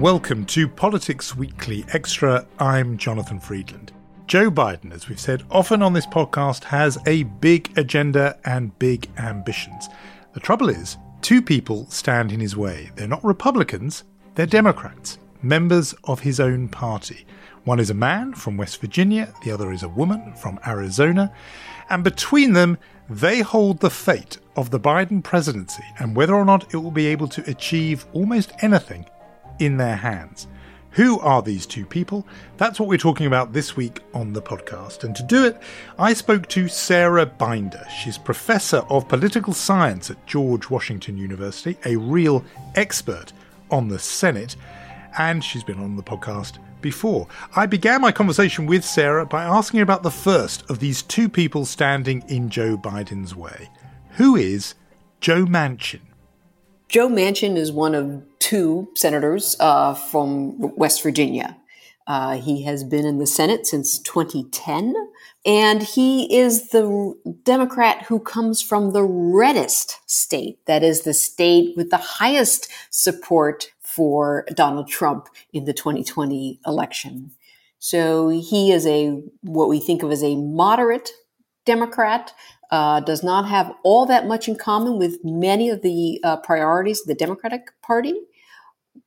Welcome to Politics Weekly Extra. I'm Jonathan Freedland. Joe Biden, as we've said often on this podcast, has a big agenda and big ambitions. The trouble is, two people stand in his way. They're not Republicans, they're Democrats, members of his own party. One is a man from West Virginia, the other is a woman from Arizona, and between them, they hold the fate of the Biden presidency and whether or not it will be able to achieve almost anything in their hands. Who are these two people? That's what we're talking about this week on the podcast. And to do it, I spoke to Sarah Binder. She's professor of political science at George Washington University, a real expert on the Senate, and she's been on the podcast before. I began my conversation with Sarah by asking about the first of these two people standing in Joe Biden's way. Who is Joe Manchin? Joe Manchin is one of two senators uh, from West Virginia. Uh, he has been in the Senate since 2010, and he is the Democrat who comes from the reddest state. That is the state with the highest support for Donald Trump in the 2020 election. So he is a what we think of as a moderate Democrat uh, does not have all that much in common with many of the uh, priorities of the Democratic Party,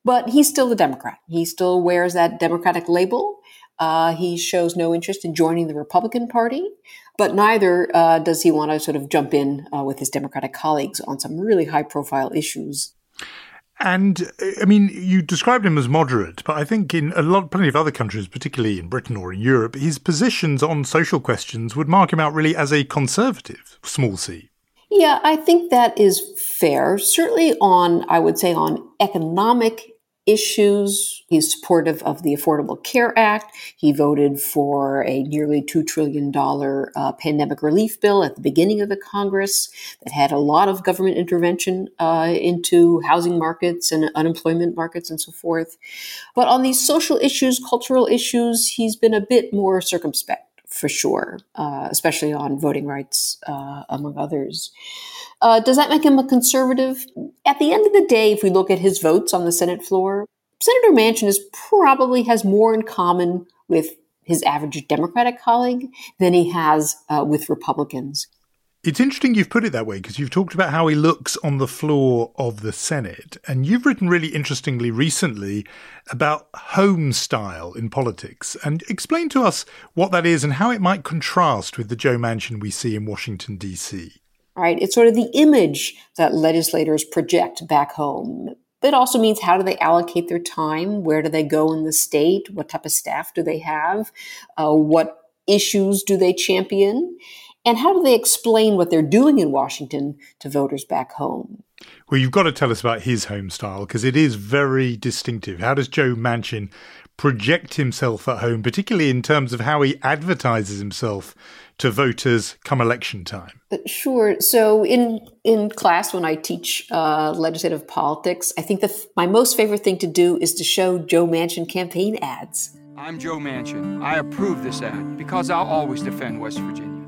but he's still a Democrat. He still wears that Democratic label. Uh, he shows no interest in joining the Republican Party, but neither uh, does he want to sort of jump in uh, with his Democratic colleagues on some really high profile issues and I mean, you described him as moderate, but I think in a lot, plenty of other countries, particularly in Britain or in Europe, his positions on social questions would mark him out really as a conservative, small c. Yeah, I think that is fair. Certainly on, I would say, on economic issues. He's supportive of the Affordable Care Act. He voted for a nearly $2 trillion uh, pandemic relief bill at the beginning of the Congress that had a lot of government intervention uh, into housing markets and unemployment markets and so forth. But on these social issues, cultural issues, he's been a bit more circumspect for sure, uh, especially on voting rights, uh, among others. Uh, does that make him a conservative? At the end of the day, if we look at his votes on the Senate floor, Senator Manchin is probably has more in common with his average Democratic colleague than he has uh, with Republicans. It's interesting you've put it that way because you've talked about how he looks on the floor of the Senate. And you've written really interestingly recently about home style in politics. And explain to us what that is and how it might contrast with the Joe Manchin we see in Washington, D.C. All right. It's sort of the image that legislators project back home. It also means how do they allocate their time? Where do they go in the state? What type of staff do they have? Uh, what issues do they champion? And how do they explain what they're doing in Washington to voters back home? Well, you've got to tell us about his home style because it is very distinctive. How does Joe Manchin project himself at home, particularly in terms of how he advertises himself to voters come election time? Uh, sure. So in in class when I teach uh, legislative politics, I think the, my most favorite thing to do is to show Joe Manchin campaign ads. I'm Joe Manchin. I approve this ad because I'll always defend West Virginia.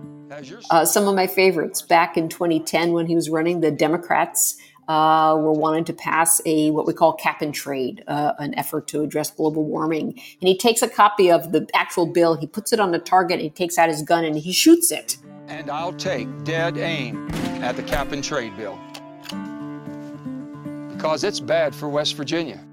Uh, some of my favorites back in 2010 when he was running, the Democrats uh, were wanting to pass a what we call cap and trade, uh, an effort to address global warming. And he takes a copy of the actual bill, he puts it on the target, he takes out his gun and he shoots it. And I'll take dead aim at the cap and trade bill because it's bad for West Virginia.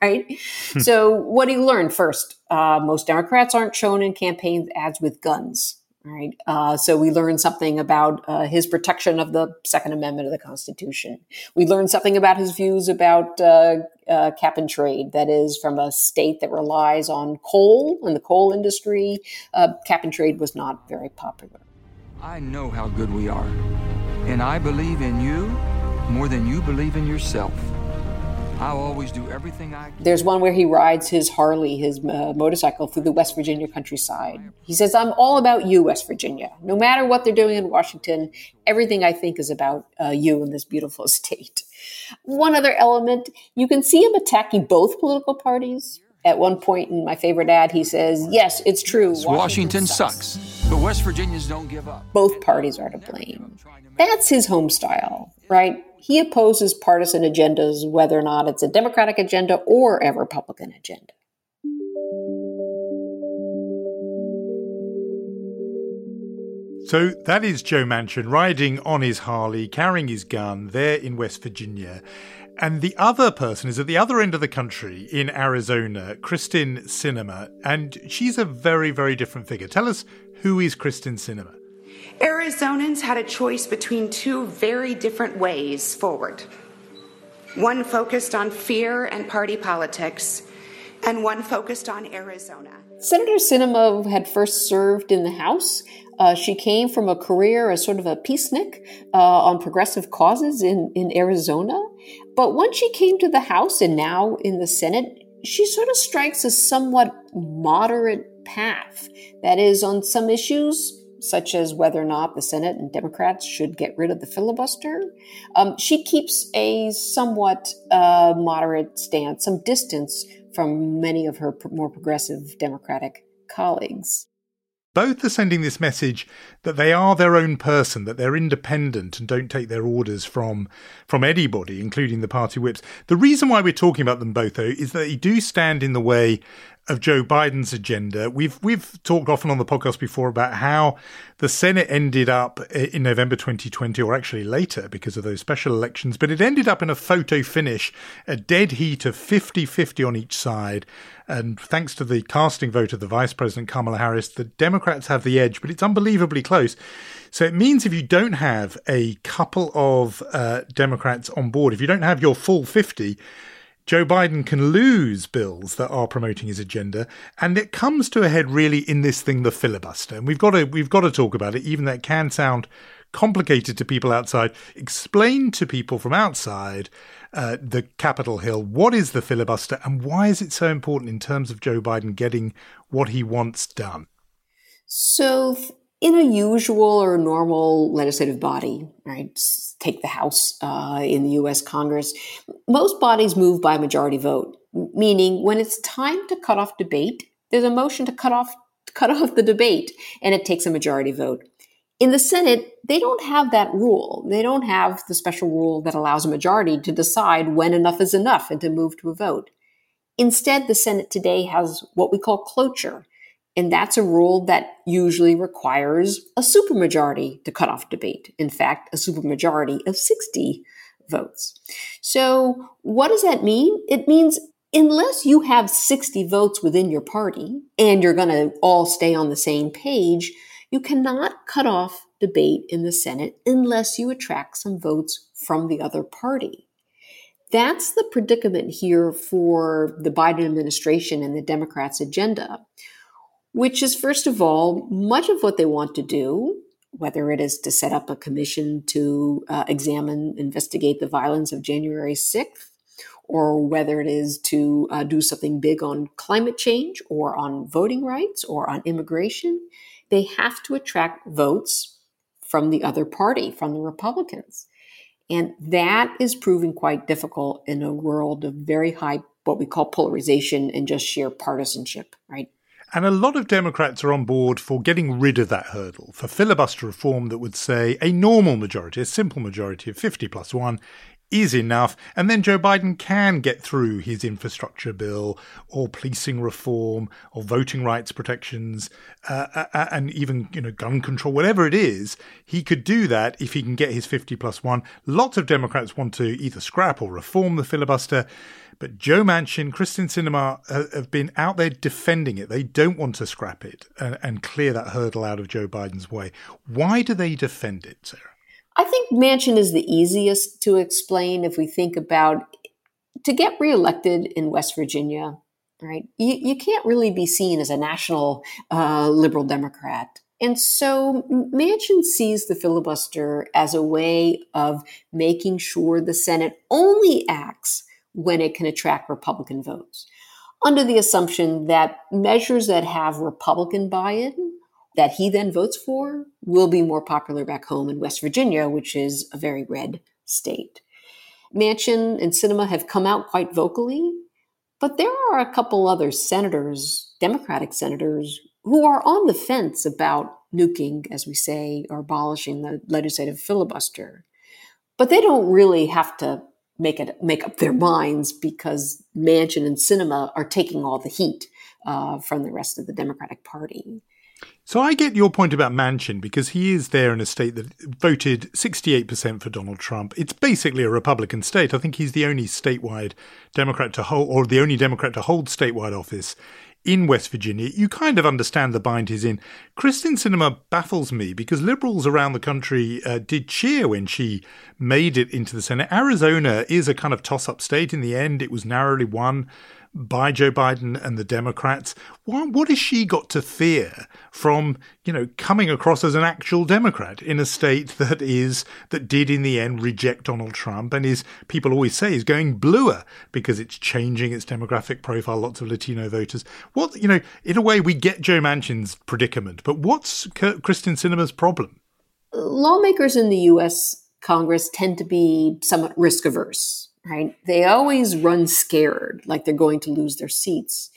Right? so, what do you learn first? Uh, most Democrats aren't shown in campaign ads with guns. Right. Uh, so we learned something about uh, his protection of the Second Amendment of the Constitution. We learned something about his views about uh, uh cap and trade. That is, from a state that relies on coal and the coal industry, uh, cap and trade was not very popular. I know how good we are, and I believe in you more than you believe in yourself. I'll always do everything I can. There's one where he rides his Harley, his uh, motorcycle, through the West Virginia countryside. He says, I'm all about you, West Virginia. No matter what they're doing in Washington, everything I think is about uh, you in this beautiful state. One other element, you can see him attacking both political parties. At one point in my favorite ad, he says, Yes, it's true. Washington, Washington sucks. sucks, but West Virginians don't give up. Both parties are to blame. That's his home style, right? He opposes partisan agendas, whether or not it's a Democratic agenda or a Republican agenda. So that is Joe Manchin riding on his Harley, carrying his gun there in West Virginia. And the other person is at the other end of the country in Arizona, Kyrsten Sinema. And she's a very, very different figure. Tell us who is Kyrsten Sinema? Arizonans had a choice between two very different ways forward. One focused on fear and party politics, and one focused on Arizona. Senator Sinema had first served in the House. Uh, she came from a career as sort of a peacenik uh, on progressive causes in, in Arizona. But once she came to the House and now in the Senate, she sort of strikes a somewhat moderate path. That is, on some issues, such as whether or not the Senate and Democrats should get rid of the filibuster. Um, she keeps a somewhat uh, moderate stance, some distance from many of her more progressive Democratic colleagues. Both are sending this message that they are their own person, that they're independent and don't take their orders from from anybody, including the party whips. The reason why we're talking about them both, though, is that they do stand in the way of Joe Biden's agenda. We've we've talked often on the podcast before about how the Senate ended up in November 2020, or actually later because of those special elections, but it ended up in a photo finish, a dead heat of 50-50 on each side. And thanks to the casting vote of the Vice President Kamala Harris, the Democrats have the edge, but it's unbelievably close. So it means if you don't have a couple of uh, Democrats on board, if you don't have your full 50, Joe Biden can lose bills that are promoting his agenda, and it comes to a head really in this thing, the filibuster. And we've got to we've got to talk about it, even though it can sound complicated to people outside. Explain to people from outside uh, the Capitol Hill what is the filibuster and why is it so important in terms of Joe Biden getting what he wants done. So in a usual or normal legislative body, right? Take the House uh, in the U.S. Congress. Most bodies move by majority vote, meaning when it's time to cut off debate, there's a motion to cut off cut off the debate, and it takes a majority vote. In the Senate, they don't have that rule. They don't have the special rule that allows a majority to decide when enough is enough and to move to a vote. Instead, the Senate today has what we call cloture and that's a rule that usually requires a supermajority to cut off debate. In fact, a supermajority of 60 votes. So, what does that mean? It means unless you have 60 votes within your party and you're going to all stay on the same page, you cannot cut off debate in the Senate unless you attract some votes from the other party. That's the predicament here for the Biden administration and the Democrats' agenda which is, first of all, much of what they want to do, whether it is to set up a commission to uh, examine, investigate the violence of January 6th, or whether it is to uh, do something big on climate change or on voting rights or on immigration, they have to attract votes from the other party, from the Republicans. And that is proving quite difficult in a world of very high, what we call polarization and just sheer partisanship, right? And a lot of Democrats are on board for getting rid of that hurdle, for filibuster reform that would say a normal majority, a simple majority of 50 plus one, is enough. And then Joe Biden can get through his infrastructure bill or policing reform or voting rights protections uh, uh, uh, and even, you know, gun control, whatever it is. He could do that if he can get his 50 plus one. Lots of Democrats want to either scrap or reform the filibuster. But Joe Manchin, Kyrsten Sinema have been out there defending it. They don't want to scrap it and, and clear that hurdle out of Joe Biden's way. Why do they defend it, Sarah? I think Manchin is the easiest to explain if we think about to get reelected in West Virginia, right? You, you can't really be seen as a national uh, liberal Democrat. And so Manchin sees the filibuster as a way of making sure the Senate only acts when it can attract Republican votes, under the assumption that measures that have Republican buy in that he then votes for will be more popular back home in West Virginia, which is a very red state. Manchin and Sinema have come out quite vocally, but there are a couple other senators, Democratic senators, who are on the fence about nuking, as we say, or abolishing the legislative filibuster. But they don't really have to make it make up their minds because Manchin and Sinema are taking all the heat uh, from the rest of the Democratic Party. So I get your point about Manchin because he is there in a state that voted 68% for Donald Trump. It's basically a Republican state. I think he's the only statewide Democrat to hold, or the only Democrat to hold statewide office in West Virginia, you kind of understand the bind he's in. Kyrsten Sinema baffles me because liberals around the country uh, did cheer when she made it into the Senate. Arizona is a kind of toss up state. In the end, it was narrowly won by Joe Biden and the Democrats. What, what has she got to fear from, you know, coming across as an actual Democrat in a state that is, that did in the end reject Donald Trump and is, people always say, is going bluer because it's changing its demographic profile, lots of Latino voters. What, you know, in a way, we get Joe Manchin's predicament, but what's Kyrsten Sinema's problem? Lawmakers in the U.S. Congress tend to be somewhat risk averse right? They always run scared, like they're going to lose their seats.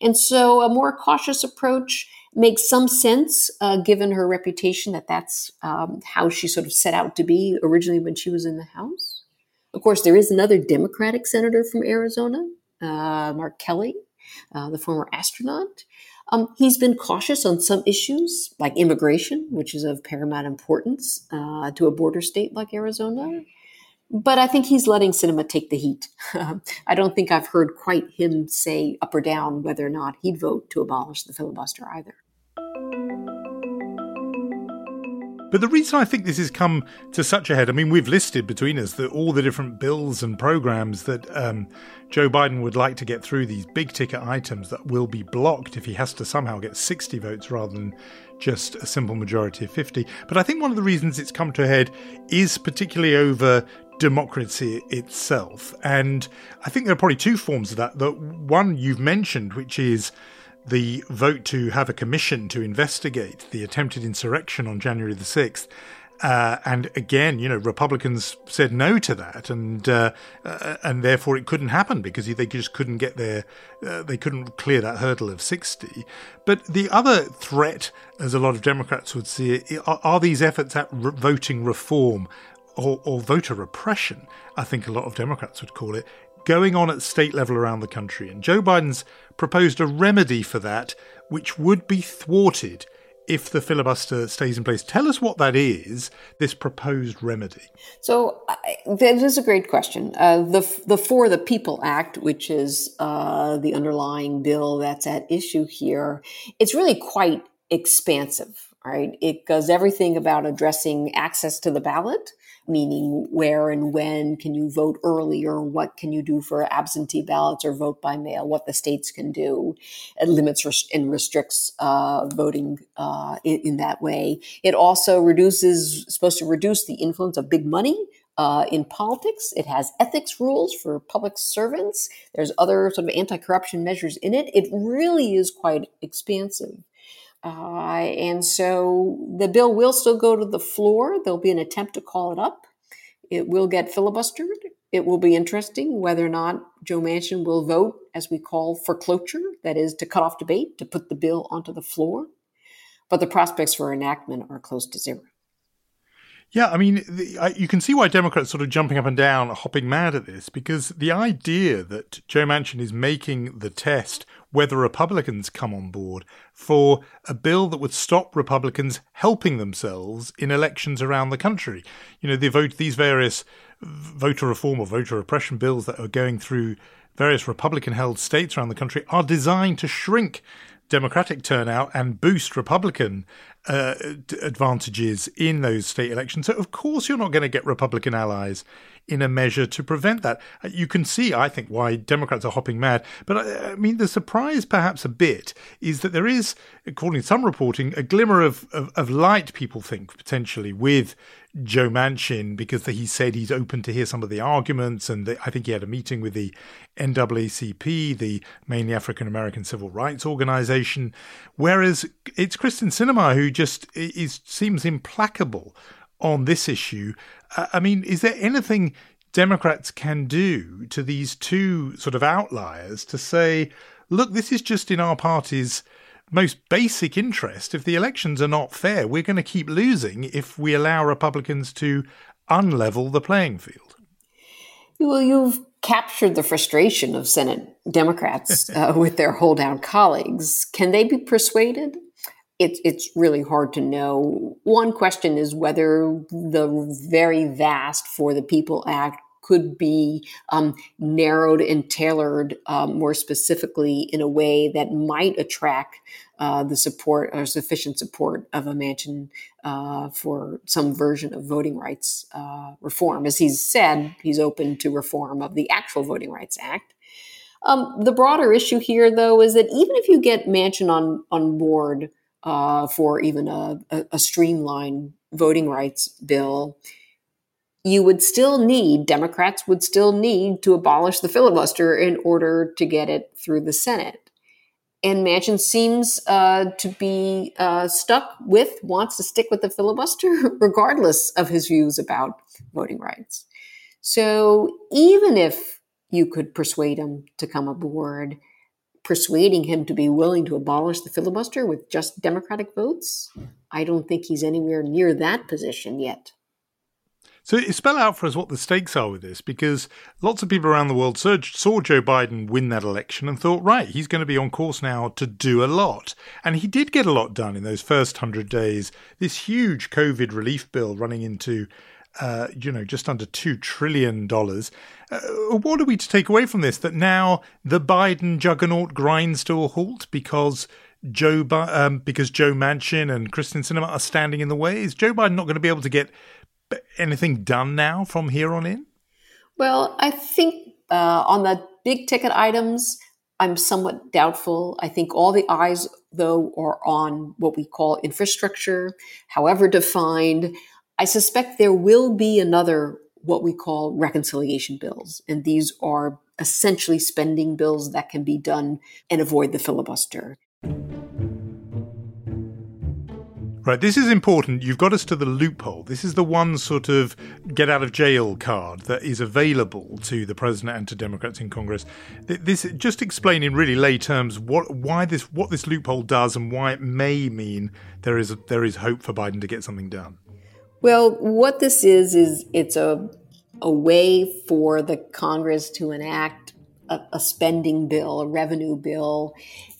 And so a more cautious approach makes some sense, uh, given her reputation that that's um, how she sort of set out to be originally when she was in the House. Of course, there is another Democratic senator from Arizona, uh, Mark Kelly, uh, the former astronaut. Um, he's been cautious on some issues like immigration, which is of paramount importance uh, to a border state like Arizona but I think he's letting Sinema take the heat. I don't think I've heard quite him say up or down whether or not he'd vote to abolish the filibuster either. But the reason I think this has come to such a head, I mean, we've listed between us that all the different bills and programs that um, Joe Biden would like to get through, these big ticket items that will be blocked if he has to somehow get 60 votes rather than just a simple majority of 50. But I think one of the reasons it's come to a head is particularly over democracy itself. And I think there are probably two forms of that. The one you've mentioned, which is the vote to have a commission to investigate the attempted insurrection on January the 6th. Uh, and again, you know, Republicans said no to that, and uh, uh, and therefore it couldn't happen because they just couldn't get there, uh, they couldn't clear that hurdle of sixty. But the other threat, as a lot of Democrats would see it, are, are these efforts at re- voting reform or, or voter repression, I think a lot of Democrats would call it, going on at state level around the country. And Joe Biden's proposed a remedy for that, which would be thwarted if the filibuster stays in place. Tell us what that is, this proposed remedy. So uh, that is a great question. Uh, the, the For the People Act, which is uh, the underlying bill that's at issue here, it's really quite expansive, right? It does everything about addressing access to the ballot meaning where and when can you vote earlier, what can you do for absentee ballots or vote by mail, what the states can do. It limits and restricts uh, voting uh, in, in, that way. It also reduces, supposed to reduce the influence of big money. Uh, in politics, it has ethics rules for public servants. There's other sort of anti-corruption measures in it. It really is quite expansive. Uh, and so the bill will still go to the floor. There'll be an attempt to call it up. It will get filibustered. It will be interesting whether or not Joe Manchin will vote as we call for cloture, that is, to cut off debate, to put the bill onto the floor. But the prospects for enactment are close to zero. Yeah, I mean, the, I, you can see why Democrats sort of jumping up and down, hopping mad at this, because the idea that Joe Manchin is making the test whether Republicans come on board for a bill that would stop Republicans helping themselves in elections around the country. You know, vote, these various voter reform or voter repression bills that are going through various Republican held states around the country are designed to shrink Democratic turnout and boost Republican uh, advantages in those state elections. So, of course, you're not going to get Republican allies in a measure to prevent that. Uh, you can see, I think, why Democrats are hopping mad. But uh, I mean, the surprise, perhaps a bit, is that there is, according to some reporting, a glimmer of, of, of light, people think, potentially, with Joe Manchin because he said he's open to hear some of the arguments. And I think he had a meeting with the NAACP, the mainly African American civil rights organization. Whereas it's Kyrsten Sinema who just is, seems implacable on this issue. I mean, is there anything Democrats can do to these two sort of outliers to say, look, this is just in our party's most basic interest. If the elections are not fair, we're going to keep losing if we allow Republicans to unlevel the playing field. Well, you've captured the frustration of Senate Democrats uh, with their holdout colleagues. Can they be persuaded? It's it's really hard to know. One question is whether the very vast For the People Act could be um, narrowed and tailored um, more specifically in a way that might attract uh, the support or sufficient support of a Manchin uh, for some version of voting rights uh, reform. As he's said, he's open to reform of the actual Voting Rights Act. Um, the broader issue here, though, is that even if you get Manchin on on board uh, for even a, a, a streamlined voting rights bill, you would still need, Democrats would still need to abolish the filibuster in order to get it through the Senate. And Manchin seems uh, to be uh, stuck with, wants to stick with the filibuster, regardless of his views about voting rights. So even if you could persuade him to come aboard, persuading him to be willing to abolish the filibuster with just Democratic votes, I don't think he's anywhere near that position yet. So spell out for us what the stakes are with this, because lots of people around the world saw Joe Biden win that election and thought, right, he's going to be on course now to do a lot. And he did get a lot done in those first 100 days. This huge COVID relief bill running into uh, you know, just under $2 trillion. Uh, what are we to take away from this? That now the Biden juggernaut grinds to a halt because Joe, um, because Joe Manchin and Kyrsten Sinema are standing in the way? Is Joe Biden not going to be able to get anything done now from here on in? Well, I think uh, on the big ticket items, I'm somewhat doubtful. I think all the eyes, though, are on what we call infrastructure, however defined. I suspect there will be another what we call reconciliation bills, and these are essentially spending bills that can be done and avoid the filibuster. Right, this is important. You've got us to the loophole. This is the one sort of get out of jail card that is available to the president and to Democrats in Congress. This just explain in really lay terms what why this what this loophole does and why it may mean there is there is hope for Biden to get something done. Well, what this is is it's a a way for the Congress to enact a, a spending bill, a revenue bill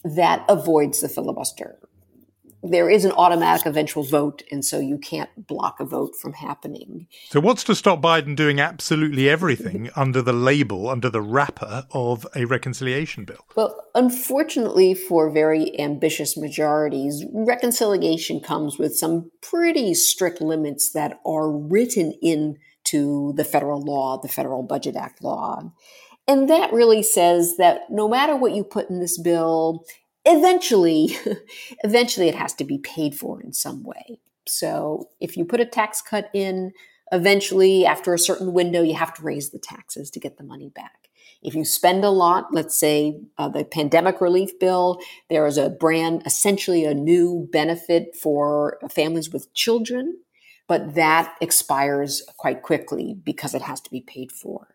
that avoids the filibuster there is an automatic eventual vote, and so you can't block a vote from happening. So, what's to stop Biden doing absolutely everything under the label, under the wrapper of a reconciliation bill? Well, unfortunately, for very ambitious majorities, reconciliation comes with some pretty strict limits that are written into the federal law, the Federal Budget Act law. And that really says that no matter what you put in this bill, eventually, eventually it has to be paid for in some way. So if you put a tax cut in, eventually after a certain window, you have to raise the taxes to get the money back. If you spend a lot, let's say uh, the pandemic relief bill, there is a brand, essentially a new benefit for families with children, but that expires quite quickly because it has to be paid for.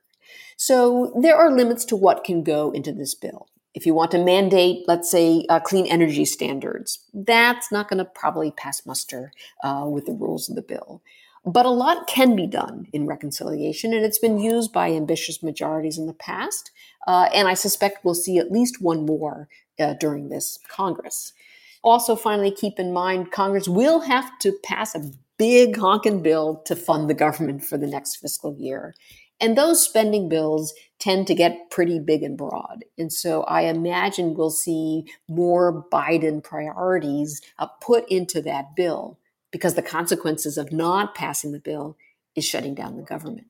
So there are limits to what can go into this bill. If you want to mandate, let's say, uh, clean energy standards, that's not going to probably pass muster uh, with the rules of the bill. But a lot can be done in reconciliation, and it's been used by ambitious majorities in the past. Uh, and I suspect we'll see at least one more uh, during this Congress. Also, finally, keep in mind Congress will have to pass a big honking bill to fund the government for the next fiscal year. And those spending bills tend to get pretty big and broad. And so I imagine we'll see more Biden priorities uh, put into that bill because the consequences of not passing the bill is shutting down the government.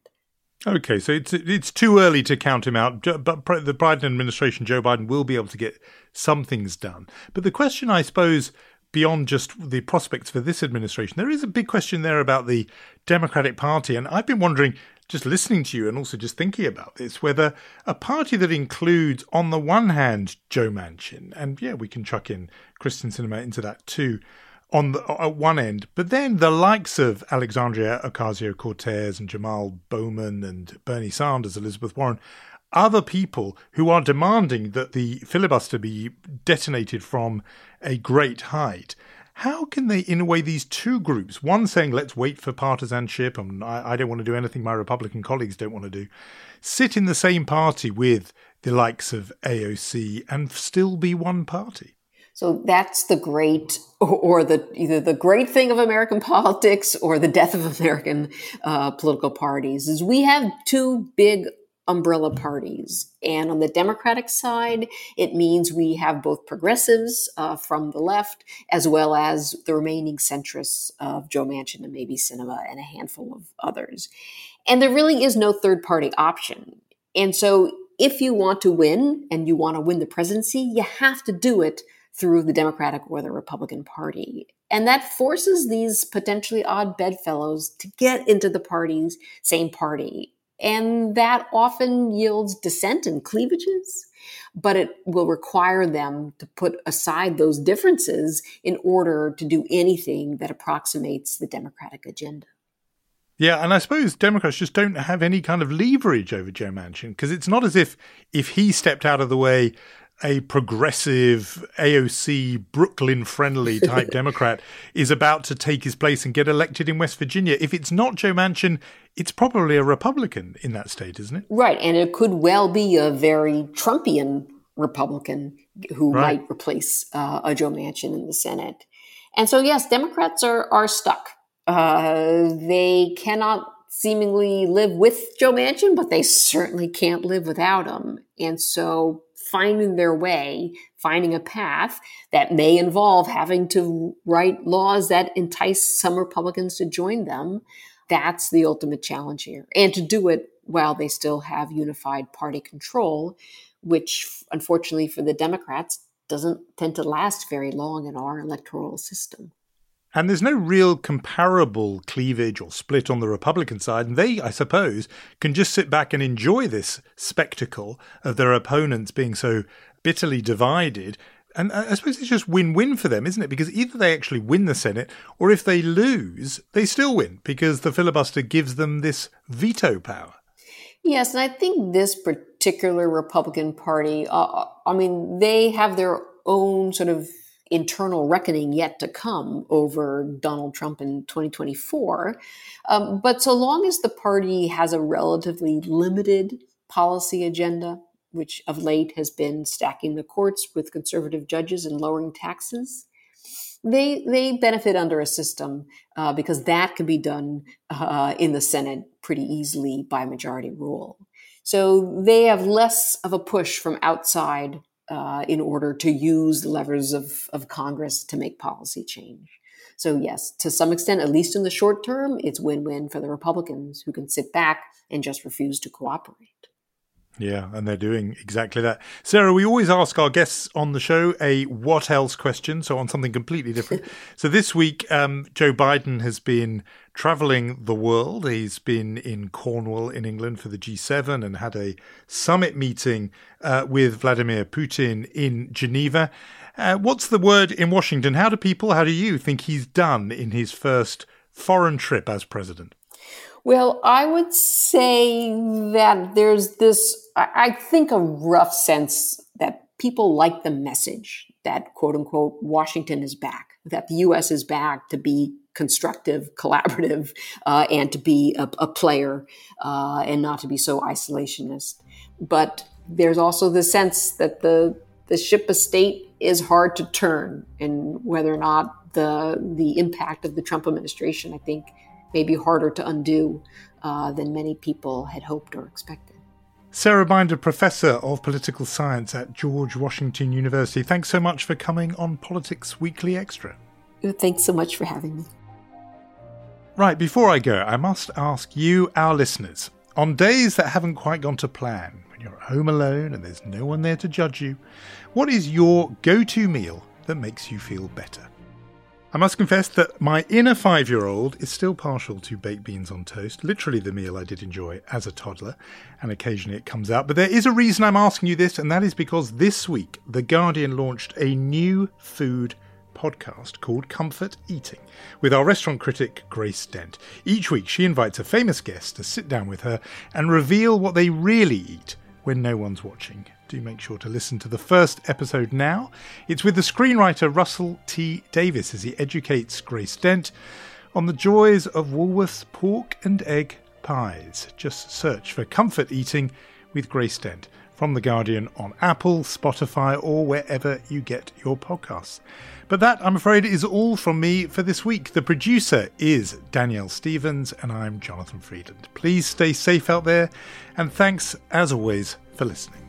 Okay, so it's it's too early to count him out, but the Biden administration, Joe Biden, will be able to get some things done. But the question, I suppose, beyond just the prospects for this administration, there is a big question there about the Democratic Party, and I've been wondering, just listening to you and also just thinking about this, whether a party that includes, on the one hand, Joe Manchin, and yeah, we can chuck in Kyrsten Sinema into that too on the, uh, at one end, but then the likes of Alexandria Ocasio Cortez and Jamal Bowman and Bernie Sanders, Elizabeth Warren, other people who are demanding that the filibuster be detonated from a great height. How can they, in a way, these two groups, one saying, let's wait for partisanship, and I, I don't want to do anything my Republican colleagues don't want to do, sit in the same party with the likes of AOC and still be one party? So that's the great, or the either the great thing of American politics or the death of American uh, political parties is we have two big umbrella parties, and on the Democratic side, it means we have both progressives uh, from the left as well as the remaining centrists of Joe Manchin and maybe Sinema and a handful of others, and there really is no third party option, and so. If you want to win and you want to win the presidency, you have to do it through the Democratic or the Republican Party. And that forces these potentially odd bedfellows to get into the party's same party. And that often yields dissent and cleavages, but it will require them to put aside those differences in order to do anything that approximates the Democratic agenda. Yeah, and I suppose Democrats just don't have any kind of leverage over Joe Manchin because it's not as if if he stepped out of the way, a progressive AOC Brooklyn friendly type Democrat is about to take his place and get elected in West Virginia. If it's not Joe Manchin, it's probably a Republican in that state, isn't it? Right. And it could well be a very Trumpian Republican who right. might replace uh, a Joe Manchin in the Senate. And so, yes, Democrats are, are stuck. Uh, they cannot seemingly live with Joe Manchin, but they certainly can't live without him. And so finding their way, finding a path that may involve having to write laws that entice some Republicans to join them. That's the ultimate challenge here. And to do it while they still have unified party control, which unfortunately for the Democrats doesn't tend to last very long in our electoral system. And there's no real comparable cleavage or split on the Republican side. And they, I suppose, can just sit back and enjoy this spectacle of their opponents being so bitterly divided. And I suppose it's just win win for them, isn't it? Because either they actually win the Senate, or if they lose, they still win because the filibuster gives them this veto power. Yes, and I think this particular Republican Party, uh, I mean, they have their own sort of internal reckoning yet to come over Donald Trump in 2024. Um, but so long as the party has a relatively limited policy agenda, which of late has been stacking the courts with conservative judges and lowering taxes, they they benefit under a system uh, because that can be done uh, in the Senate pretty easily by majority rule. So they have less of a push from outside uh, in order to use the levers of, of Congress to make policy change. So, yes, to some extent, at least in the short term, it's win win for the Republicans who can sit back and just refuse to cooperate. Yeah, and they're doing exactly that. Sarah, we always ask our guests on the show a what else question, so on something completely different. so this week, um, Joe Biden has been traveling the world. He's been in Cornwall in England for the G7 and had a summit meeting uh, with Vladimir Putin in Geneva. Uh, what's the word in Washington? How do people, how do you think he's done in his first foreign trip as president? Well, I would say that there's this, I think, a rough sense that people like the message that, quote unquote, Washington is back, that the U.S. is back to be constructive, collaborative, uh, and to be a, a player uh, and not to be so isolationist. But there's also the sense that the the ship of state is hard to turn, and whether or not the the impact of the Trump administration, I think, may be harder to undo uh, than many people had hoped or expected. Sarah Binder, Professor of Political Science at George Washington University, thanks so much for coming on Politics Weekly Extra. Thanks so much for having me. Right, before I go, I must ask you, our listeners, on days that haven't quite gone to plan, when you're at home alone and there's no one there to judge you, what is your go to meal that makes you feel better? I must confess that my inner five year old is still partial to baked beans on toast, literally the meal I did enjoy as a toddler, and occasionally it comes out. But there is a reason I'm asking you this, and that is because this week The Guardian launched a new food podcast called Comfort Eating with our restaurant critic Grace Dent. Each week, she invites a famous guest to sit down with her and reveal what they really eat when no one's watching. Do make sure to listen to the first episode now. It's with the screenwriter Russell T. Davies as he educates Grace Dent on the joys of Woolworth's pork and egg pies. Just search for Comfort Eating with Grace Dent from The Guardian on Apple, Spotify, or wherever you get your podcasts. But that, I'm afraid, is all from me for this week. The producer is Danielle Stevens, and I'm Jonathan Freedland. Please stay safe out there, and thanks, as always, for listening.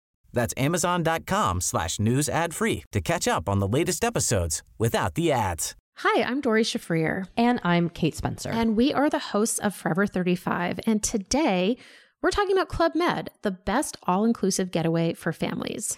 That's amazon.com slash news ad free to catch up on the latest episodes without the ads. Hi, I'm Dori Shafrir. And I'm Kate Spencer. And we are the hosts of Forever 35. And today we're talking about Club Med, the best all inclusive getaway for families.